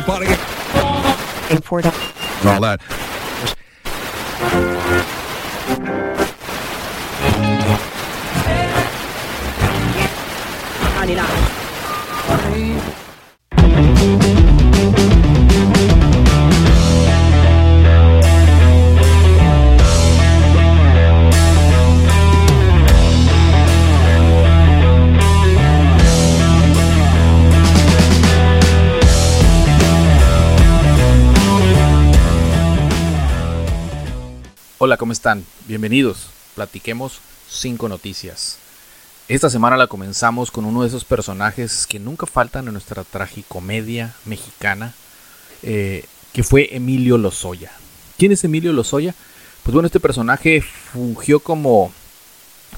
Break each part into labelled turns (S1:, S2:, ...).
S1: Toronto pot again. And all that. Anila.
S2: Hola, ¿cómo están? Bienvenidos. Platiquemos cinco noticias. Esta semana la comenzamos con uno de esos personajes que nunca faltan en nuestra tragicomedia mexicana, eh, que fue Emilio Lozoya. ¿Quién es Emilio Lozoya? Pues bueno, este personaje fungió como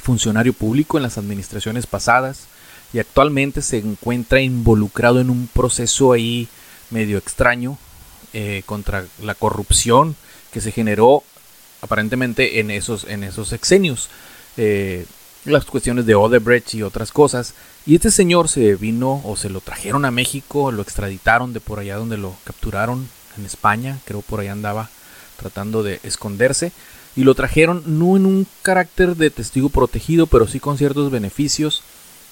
S2: funcionario público en las administraciones pasadas y actualmente se encuentra involucrado en un proceso ahí medio extraño eh, contra la corrupción que se generó aparentemente en esos, en esos. Eh, las cuestiones de Odebrecht y otras cosas. Y este señor se vino o se lo trajeron a México, lo extraditaron de por allá donde lo capturaron en España, creo por allá andaba tratando de esconderse. Y lo trajeron no en un carácter de testigo protegido, pero sí con ciertos beneficios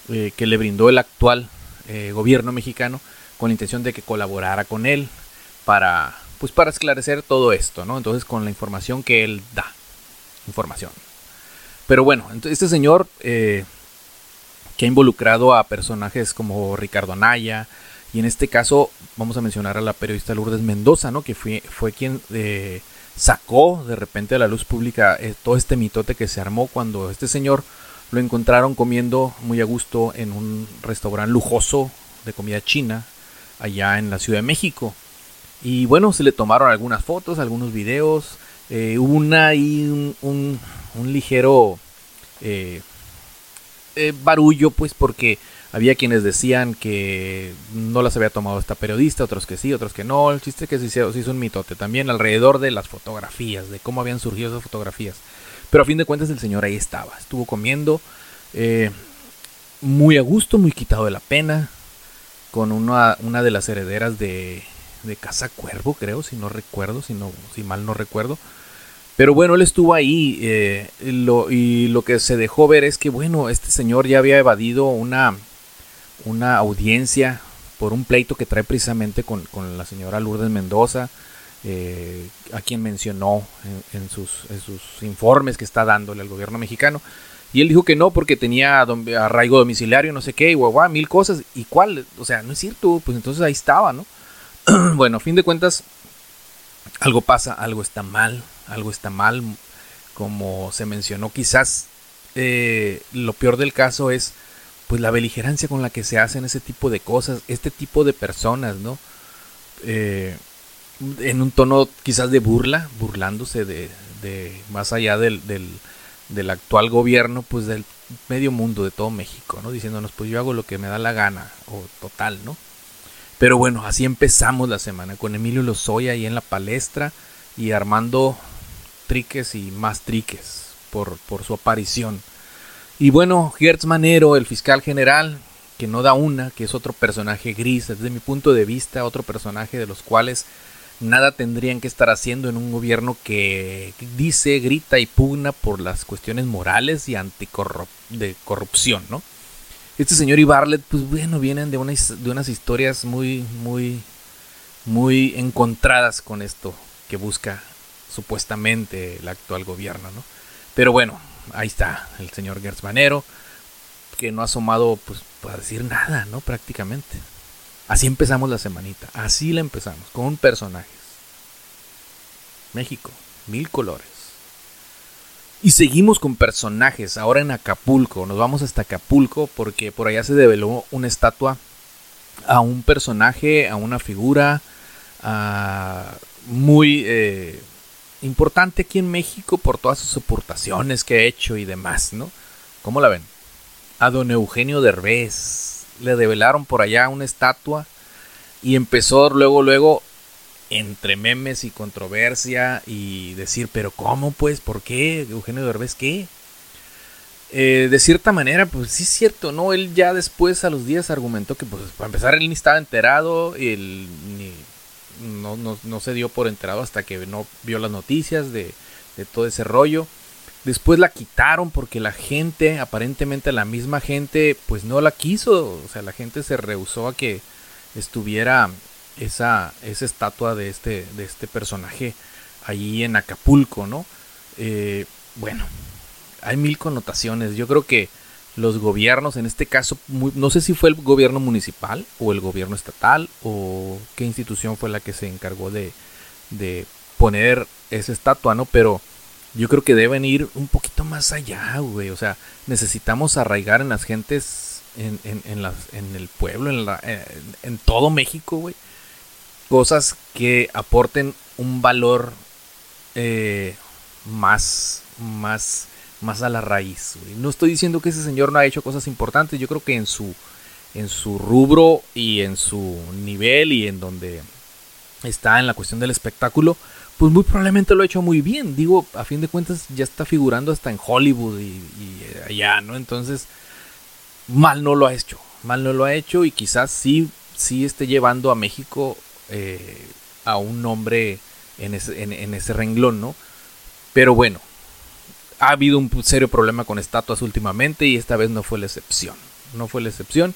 S2: eh, que le brindó el actual eh, gobierno mexicano con la intención de que colaborara con él para pues para esclarecer todo esto, ¿no? Entonces con la información que él da, información. Pero bueno, este señor eh, que ha involucrado a personajes como Ricardo Anaya, y en este caso vamos a mencionar a la periodista Lourdes Mendoza, ¿no? Que fue, fue quien eh, sacó de repente a la luz pública eh, todo este mitote que se armó cuando este señor lo encontraron comiendo muy a gusto en un restaurante lujoso de comida china allá en la Ciudad de México. Y bueno, se le tomaron algunas fotos, algunos videos. Eh, una y un, un, ligero eh, eh, barullo, pues porque había quienes decían que no las había tomado esta periodista, otros que sí, otros que no. El chiste es que se hizo, se un mitote también alrededor de las fotografías, de cómo habían surgido esas fotografías. Pero a fin de cuentas el señor ahí estaba, estuvo comiendo muy a gusto, muy quitado de la pena, con una, una de las herederas de, de Casa Cuervo, creo, si no recuerdo, si, no, si mal no recuerdo. Pero bueno, él estuvo ahí eh, lo, y lo que se dejó ver es que, bueno, este señor ya había evadido una, una audiencia por un pleito que trae precisamente con, la señora Lourdes Mendoza, eh, a quien mencionó en, sus, en, sus, informes que está dándole al gobierno mexicano. Y él dijo que no porque tenía arraigo domiciliario, no sé qué, y guau, mil cosas. ¿Y cuál? O sea, no es cierto, pues entonces ahí estaba, ¿no? bueno, a fin de cuentas, algo pasa, algo está mal, algo está mal, como se mencionó, quizás eh, lo peor del caso es pues la beligerancia con la que se hacen ese tipo de cosas, este tipo de personas, ¿no? Eh, en un tono quizás de burla, burlándose de, más allá del, del, del, actual gobierno, pues del medio mundo, de todo México, ¿no? Diciéndonos, pues yo hago lo que me da la gana, o total, ¿no? Pero bueno, así empezamos la semana con Emilio Lozoya ahí en la palestra y armando triques y más triques por, por su aparición. Y bueno, Gertz Manero, el fiscal general, que no da una, que es otro personaje gris, desde mi punto de vista, otro personaje de los cuales nada tendrían que estar haciendo en un gobierno que dice, grita y pugna por las cuestiones morales y de corrupción, ¿no? Este señor y Bartlett, pues bueno, vienen de, de unas historias muy, muy, muy encontradas con esto que busca supuestamente el actual gobierno, ¿no? Pero bueno, ahí está el señor Gertz Manero, que no ha asomado, pues, para decir nada, ¿no? Prácticamente. Así empezamos la semanita, así la empezamos, con personajes. México, mil colores. Y seguimos con personajes, ahora en Acapulco, nos vamos hasta Acapulco porque por allá se develó una estatua a un personaje, a una figura muy eh, importante aquí en México por todas sus aportaciones que ha hecho y demás, ¿no? ¿Cómo la ven? A don Eugenio Derbez le develaron por allá una estatua y empezó luego, luego entre memes y controversia y decir, pero ¿cómo pues? ¿Por qué? Eugenio Derbez, ¿qué? Eh, de cierta manera, pues sí es cierto, ¿no? Él ya después a los días argumentó que, pues, para empezar, él ni estaba enterado, él, ni, no, no, se dio por enterado hasta que no vio las noticias de, de todo ese rollo. Después la quitaron porque la gente, aparentemente la misma gente, pues no la quiso. O sea, la gente se rehusó a que estuviera esa, esa estatua de este, de este personaje allí en Acapulco, ¿no? Eh, bueno, hay mil connotaciones. Yo creo que los gobiernos, en este caso, no sé si fue el gobierno municipal o el gobierno estatal o qué institución fue la que se encargó de, de poner esa estatua, ¿no? Pero yo creo que deben ir un poquito más allá, güey. O sea, necesitamos arraigar en las gentes, en, en, en, las, en el pueblo, en, la, en todo México, güey. Cosas que aporten un valor eh, más, más más a la raíz. No estoy diciendo que ese señor no ha hecho cosas importantes, yo creo que en su, en su rubro y en su nivel y en donde está en la cuestión del espectáculo, pues muy probablemente lo ha hecho muy bien. Digo, a fin de cuentas ya está figurando hasta en Hollywood y, allá, ¿no? Entonces, mal no lo ha hecho, mal no lo ha hecho y quizás sí, sí esté llevando a México eh, a un nombre en ese, en ese renglón, ¿no? Pero bueno, ha habido un serio problema con estatuas últimamente y esta vez no fue la excepción. No fue la excepción.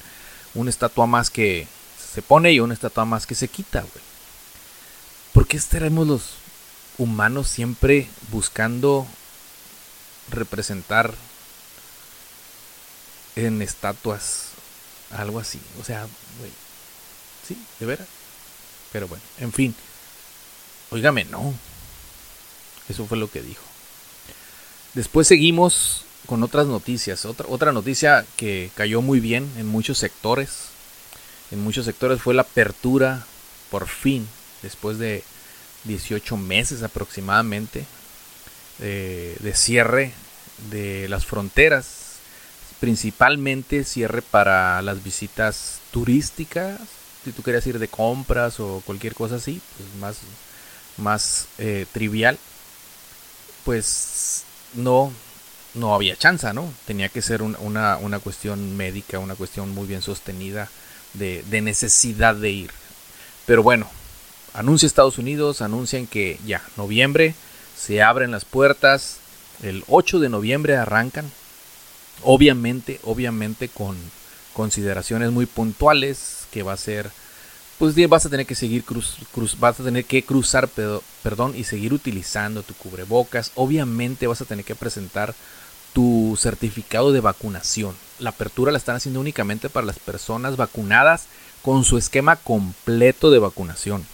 S2: Una estatua más que se pone y una estatua más que se quita, güey. ¿Por qué estaremos los humanos siempre buscando representar en estatuas algo así? O sea, güey. Sí, de veras. Pero bueno, en fin. Óigame, no. Eso fue lo que dijo. Después seguimos con otras noticias. Otra, otra noticia que cayó muy bien en muchos sectores. En muchos sectores fue la apertura, por fin, después de 18 meses aproximadamente, de cierre de las fronteras. Principalmente cierre para las visitas turísticas. Si tú querías ir de compras o cualquier cosa así, pues más, más eh, trivial. Pues no, no había chance, ¿no? Tenía que ser una, una, cuestión médica, una cuestión muy bien sostenida de, de, necesidad de ir. Pero bueno, anuncia Estados Unidos, anuncian que ya, noviembre, se abren las puertas, el 8 de noviembre arrancan, obviamente, obviamente con consideraciones muy puntuales, que va a ser pues vas a tener que seguir cruz, cruz, vas a tener que cruzar perdón y seguir utilizando tu cubrebocas. Obviamente vas a tener que presentar tu certificado de vacunación. La apertura la están haciendo únicamente para las personas vacunadas con su esquema completo de vacunación.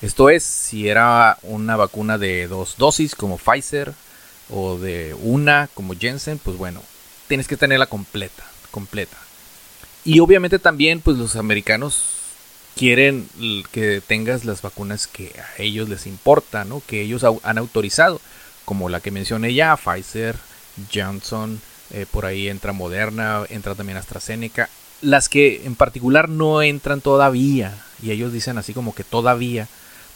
S2: Esto es si era una vacuna de dos dosis como Pfizer o de una como Jensen pues bueno tienes que tenerla completa completa y obviamente también pues los americanos quieren que tengas las vacunas que a ellos les importa, ¿no? Que ellos han autorizado, como la que mencioné ya, Pfizer, Johnson, eh, por ahí entra Moderna, entra también AstraZeneca, las que en particular no entran todavía, y ellos dicen así como que todavía,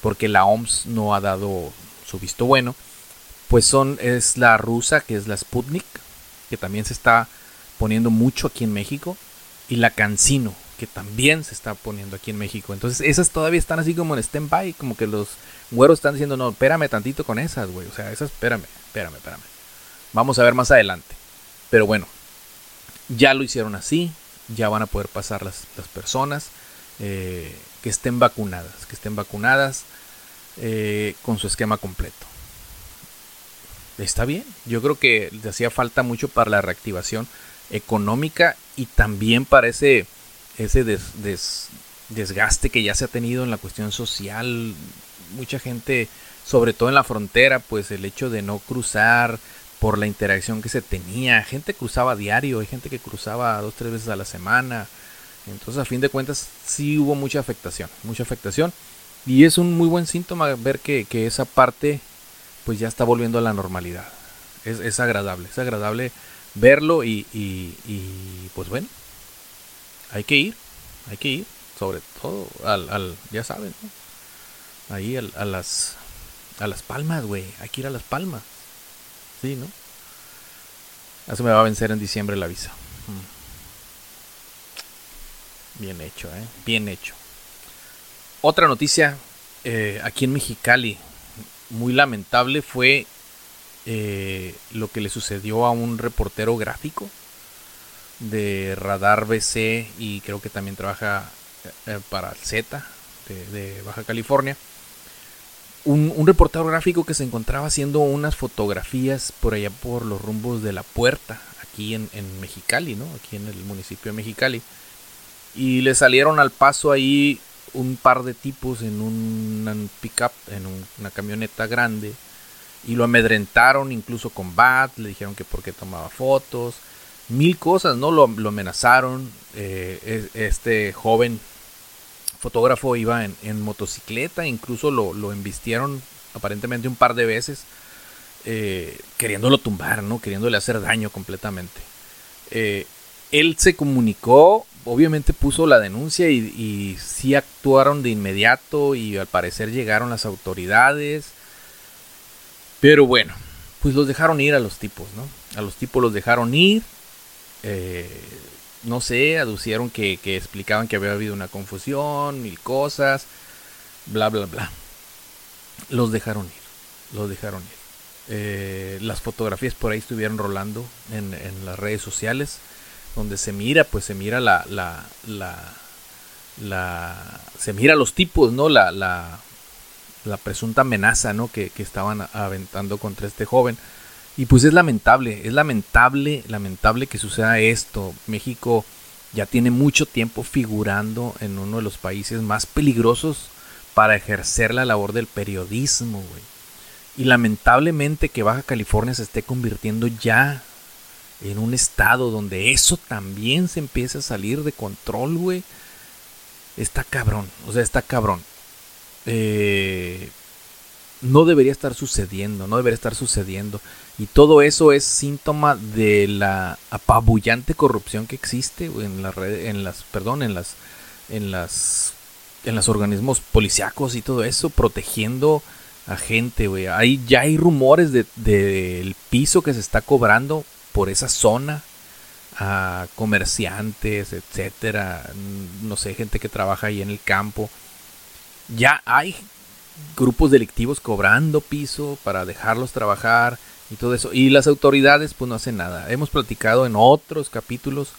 S2: porque la OMS no ha dado su visto bueno, pues son, es la rusa, que es la Sputnik, que también se está poniendo mucho aquí en México, y la Cancino, que también se está poniendo aquí en México. Entonces, esas todavía están así como en stand-by, como que los güeros están diciendo, no, espérame tantito con esas, güey. O sea, esas, espérame, espérame, espérame. Vamos a ver más adelante. Pero bueno, ya lo hicieron así, ya van a poder pasar las, personas eh, que estén vacunadas, que estén vacunadas eh, con su esquema completo. Está bien, yo creo que le hacía falta mucho para la reactivación económica y también para ese ese desgaste que ya se ha tenido en la cuestión social. Mucha gente, sobre todo en la frontera, pues el hecho de no cruzar por la interacción que se tenía. Gente cruzaba diario, hay gente que cruzaba dos, tres veces a la semana. Entonces, a fin de cuentas, sí hubo mucha afectación, mucha afectación. Y es un muy buen síntoma ver que, esa parte, pues ya está volviendo a la normalidad. Es, agradable, es agradable verlo y, y, y pues bueno, hay que ir, hay que ir, sobre todo al, al ya saben, ahí a las a las palmas, güey, hay que ir a las palmas, sí, ¿no? Eso me va a vencer en diciembre la visa. Mm. Bien hecho, ¿eh? Bien hecho. Otra noticia eh, aquí en Mexicali, muy lamentable fue eh, lo que le sucedió a un reportero gráfico de Radar BC y creo que también trabaja eh, para Z de, Baja California. Un, reportero gráfico que se encontraba haciendo unas fotografías por allá por los rumbos de la puerta, aquí en, Mexicali, ¿no? Aquí en el municipio de Mexicali. Y le salieron al paso ahí un par de tipos en un pickup, en una camioneta grande y lo amedrentaron incluso con bat, le dijeron que porque tomaba fotos, mil cosas, ¿no? Lo, amenazaron. Eh, este joven fotógrafo iba en, motocicleta, incluso lo, lo, embistieron aparentemente un par de veces, eh, queriéndolo tumbar, ¿no? Queriéndole hacer daño completamente. Eh, él se comunicó, obviamente puso la denuncia y, y sí actuaron de inmediato y al parecer llegaron las autoridades pero bueno, pues los dejaron ir a los tipos, ¿no? A los tipos los dejaron ir. Eh, no sé, aducieron que, explicaban que había habido una confusión, mil cosas, bla, bla, bla. Los dejaron ir, los dejaron ir. Eh, las fotografías por ahí estuvieron rolando en, las redes sociales, donde se mira, pues se mira la, la, la, se mira los tipos, ¿no? La, la presunta amenaza ¿no? que, estaban aventando contra este joven. Y pues es lamentable, es lamentable, lamentable que suceda esto. México ya tiene mucho tiempo figurando en uno de los países más peligrosos para ejercer la labor del periodismo, Y lamentablemente que Baja California se esté convirtiendo ya en un estado donde eso también se empieza a salir de control, güey. Está cabrón, o sea, está cabrón. Eh, no debería estar sucediendo, no debería estar sucediendo. Y todo eso es síntoma de la apabullante corrupción que existe en las en las, perdón, en las, en las, en los organismos policíacos y todo eso, protegiendo a gente, güey. Ya hay rumores del de, piso que se está cobrando por esa zona a comerciantes, etcétera, no sé, gente que trabaja ahí en el campo ya hay grupos delictivos cobrando piso para dejarlos trabajar y todo eso. Y las autoridades pues no hacen nada. Hemos platicado en otros capítulos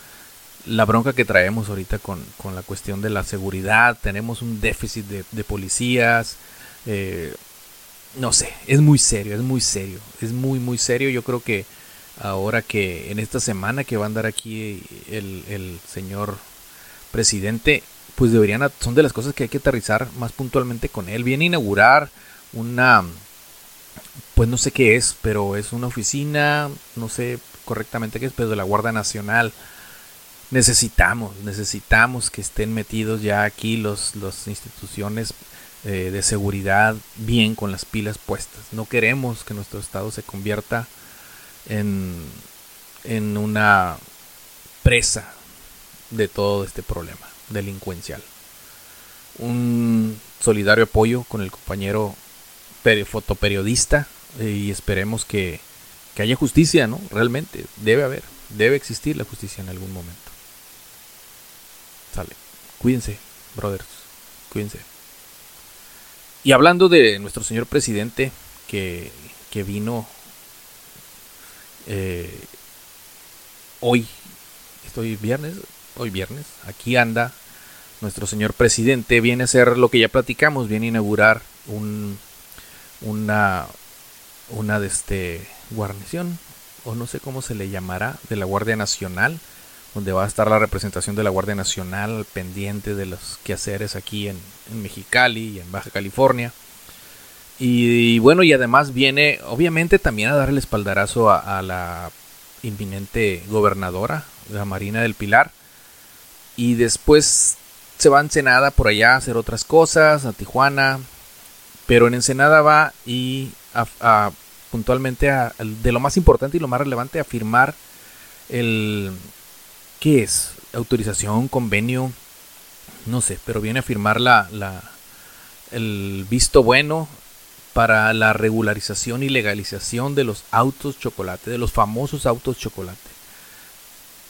S2: la bronca que traemos ahorita con, la cuestión de la seguridad. Tenemos un déficit de, policías. Eh, no sé, es muy serio, es muy serio. Es muy, muy serio. Yo creo que ahora que en esta semana que va a andar aquí el, el señor presidente, pues deberían, son de las cosas que hay que aterrizar más puntualmente con él. Viene a inaugurar una, pues no sé qué es, pero es una oficina, no sé correctamente qué es, pero de la Guardia Nacional. Necesitamos, necesitamos que estén metidos ya aquí los, las instituciones eh, de seguridad bien con las pilas puestas. No queremos que nuestro estado se convierta en, en una presa de todo este problema delincuencial. Un solidario apoyo con el compañero fotoperiodista eh, y esperemos que, que haya justicia, ¿no? Realmente, debe haber, debe existir la justicia en algún momento. Sale. Cuídense, brothers. Cuídense. Y hablando de nuestro señor presidente que, que vino eh, hoy, estoy viernes, hoy viernes, aquí anda nuestro señor presidente, viene a ser lo que ya platicamos, viene a inaugurar un, una, una de este, guarnición, o no sé cómo se le llamará, de la Guardia Nacional, donde va a estar la representación de la Guardia Nacional pendiente de los quehaceres aquí en, Mexicali y en Baja California. Y, bueno, y además viene obviamente también a dar el espaldarazo a, a la inminente gobernadora, la Marina del Pilar, y después se va a Ensenada por allá a hacer otras cosas, a Tijuana. Pero en Ensenada va y a, puntualmente a, de lo más importante y lo más relevante a firmar el... ¿Qué es? Autorización, convenio, no sé, pero viene a firmar la, la, el visto bueno para la regularización y legalización de los autos chocolate, de los famosos autos chocolate.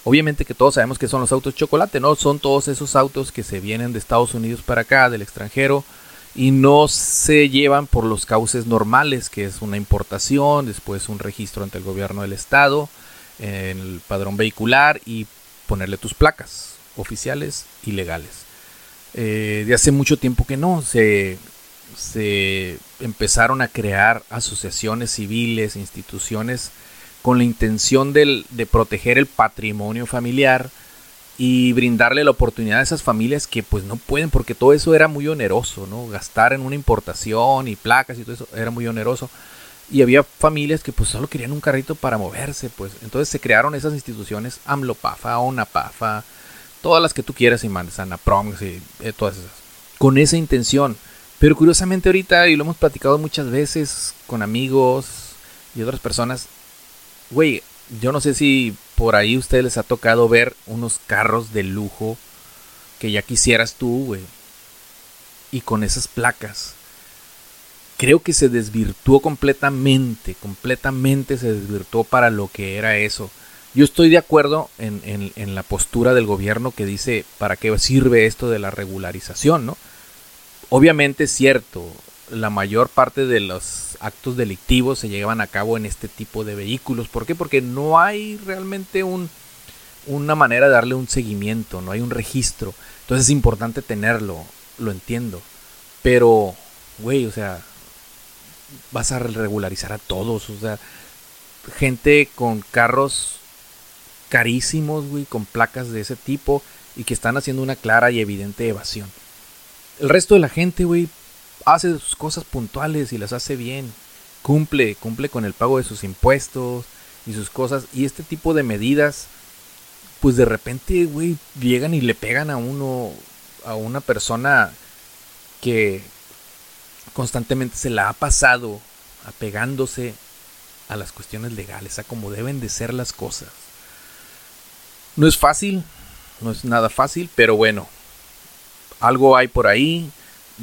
S2: Obviamente que todos sabemos que son los autos chocolate, ¿no? Son todos esos autos que se vienen de Estados Unidos para acá, del extranjero, y no se llevan por los cauces normales, que es una importación, después un registro ante el gobierno del estado, en el padrón vehicular y ponerle tus placas oficiales y legales. Eh, de hace mucho tiempo que no, se, se empezaron a crear asociaciones civiles, instituciones con la intención de proteger el patrimonio familiar y brindarle la oportunidad a esas familias que pues no pueden porque todo eso era muy oneroso, ¿no? Gastar en una importación y placas y todo eso era muy oneroso. Y había familias que pues solo querían un carrito para moverse, pues. Entonces se crearon esas instituciones, AMLOPAFA, ONAPAFA, todas las que tú quieras y mandes, ANAPROM, y eh, todas esas. Con esa intención. Pero curiosamente ahorita, y lo hemos platicado muchas veces con amigos y otras personas, güey, yo no sé si por ahí a ustedes les ha tocado ver unos carros de lujo que ya quisieras tú, güey. Y con esas placas. Creo que se desvirtuó completamente, completamente se desvirtuó para lo que era eso. Yo estoy de acuerdo en, en la postura del gobierno que dice para qué sirve esto de la regularización, ¿no? Obviamente es cierto, la mayor parte de los actos delictivos se llevan a cabo en este tipo de vehículos. ¿Por qué? Porque no hay realmente un, una manera de darle un seguimiento, no hay un registro. Entonces es importante tenerlo, lo entiendo. Pero, güey, o sea, vas a regularizar a todos, o sea, gente con carros carísimos, güey, con placas de ese tipo y que están haciendo una clara y evidente evasión. El resto de la gente, güey, hace sus cosas puntuales y las hace bien. Cumple, cumple con el pago de sus impuestos y sus cosas. Y este tipo de medidas, pues de repente, güey, llegan y le pegan a uno, a una persona que constantemente se la ha pasado apegándose a las cuestiones legales, a como deben de ser las cosas. No es fácil, no es nada fácil, pero bueno, algo hay por ahí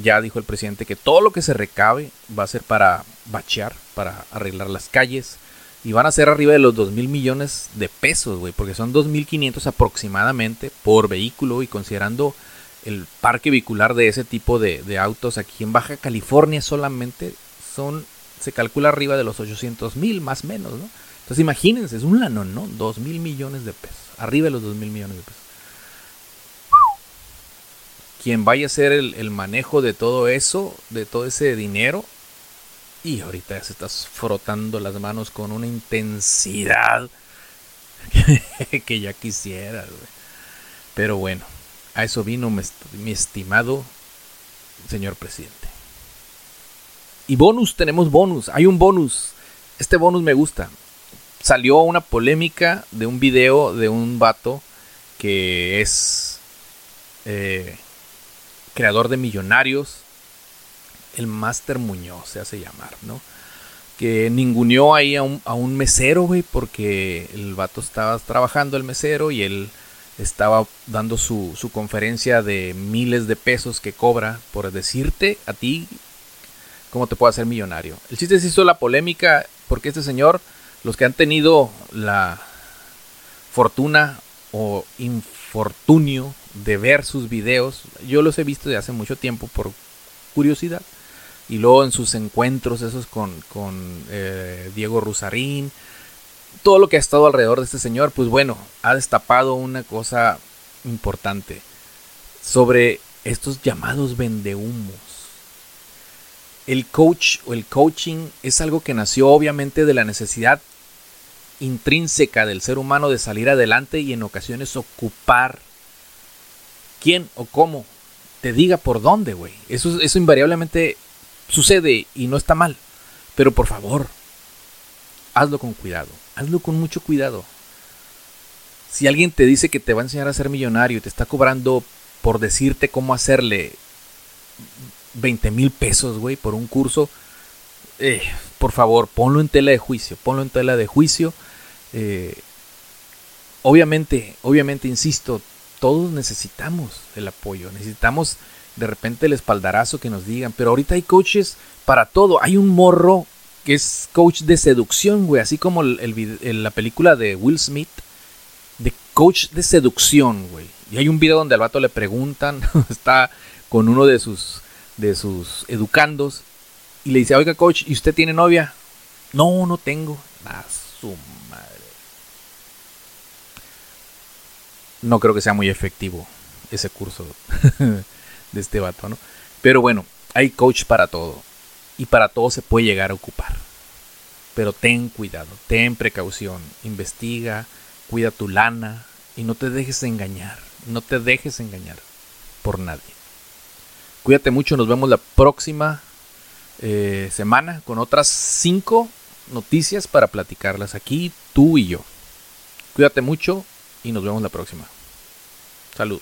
S2: ya dijo el presidente que todo lo que se recabe va a ser para bachear, para arreglar las calles. Y van a ser arriba de los 2 mil millones de pesos, güey, porque son 2.500 aproximadamente por vehículo y considerando el parque vehicular de ese tipo de, autos aquí en Baja California solamente son, se calcula arriba de los 800 mil más o menos, ¿no? Entonces imagínense, es un lanón, ¿no? 2 mil millones de pesos, arriba de los 2 mil millones de pesos quien vaya a hacer el, manejo de todo eso, de todo ese dinero, y ahorita se estás frotando las manos con una intensidad que, ya quisiera. Pero bueno, a eso vino mi estimado señor presidente. Y bonus, tenemos bonus. Hay un bonus. Este bonus me gusta. Salió una polémica de un video de un vato que es eh, creador de Millonarios, el Master Muñoz se hace llamar, ¿no? Que ninguneó ahí a un, a un mesero, güey, porque el vato estaba trabajando el mesero y él estaba dando su, su, conferencia de miles de pesos que cobra por decirte a ti cómo te puedo hacer millonario. El chiste se hizo la polémica porque este señor, los que han tenido la fortuna o infortunio de ver sus videos. Yo los he visto de hace mucho tiempo por curiosidad. Y luego en sus encuentros esos con, con eh, Diego Rusarín. Todo lo que ha estado alrededor de este señor, pues bueno, ha destapado una cosa importante sobre estos llamados vendehumos. El coach o el coaching es algo que nació obviamente de la necesidad intrínseca del ser humano de salir adelante y en ocasiones ocupar quién o cómo te diga por dónde, güey. Eso, eso invariablemente sucede y no está mal. Pero por favor, hazlo con cuidado. Hazlo con mucho cuidado. Si alguien te dice que te va a enseñar a ser millonario y te está cobrando por decirte cómo hacerle 20 mil pesos, güey, por un curso, eh, por favor, ponlo en tela de juicio. Ponlo en tela de juicio. Eh, obviamente, obviamente, insisto, todos necesitamos el apoyo, necesitamos de repente el espaldarazo que nos digan, pero ahorita hay coaches para todo, hay un morro que es coach de seducción, güey, así como el, la película de Will Smith, de coach de seducción, güey. Y hay un video donde al vato le preguntan, está con uno de sus de sus educandos y le dice, oiga coach, ¿y usted tiene novia? No, no tengo. A su No creo que sea muy efectivo ese curso de este vato, ¿no? Pero bueno, hay coach para todo. Y para todo se puede llegar a ocupar. Pero ten cuidado, ten precaución, investiga, cuida tu lana y no te dejes engañar. No te dejes engañar por nadie. Cuídate mucho, nos vemos la próxima eh, semana con otras cinco noticias para platicarlas aquí, tú y yo. Cuídate mucho y nos vemos la próxima. Salud.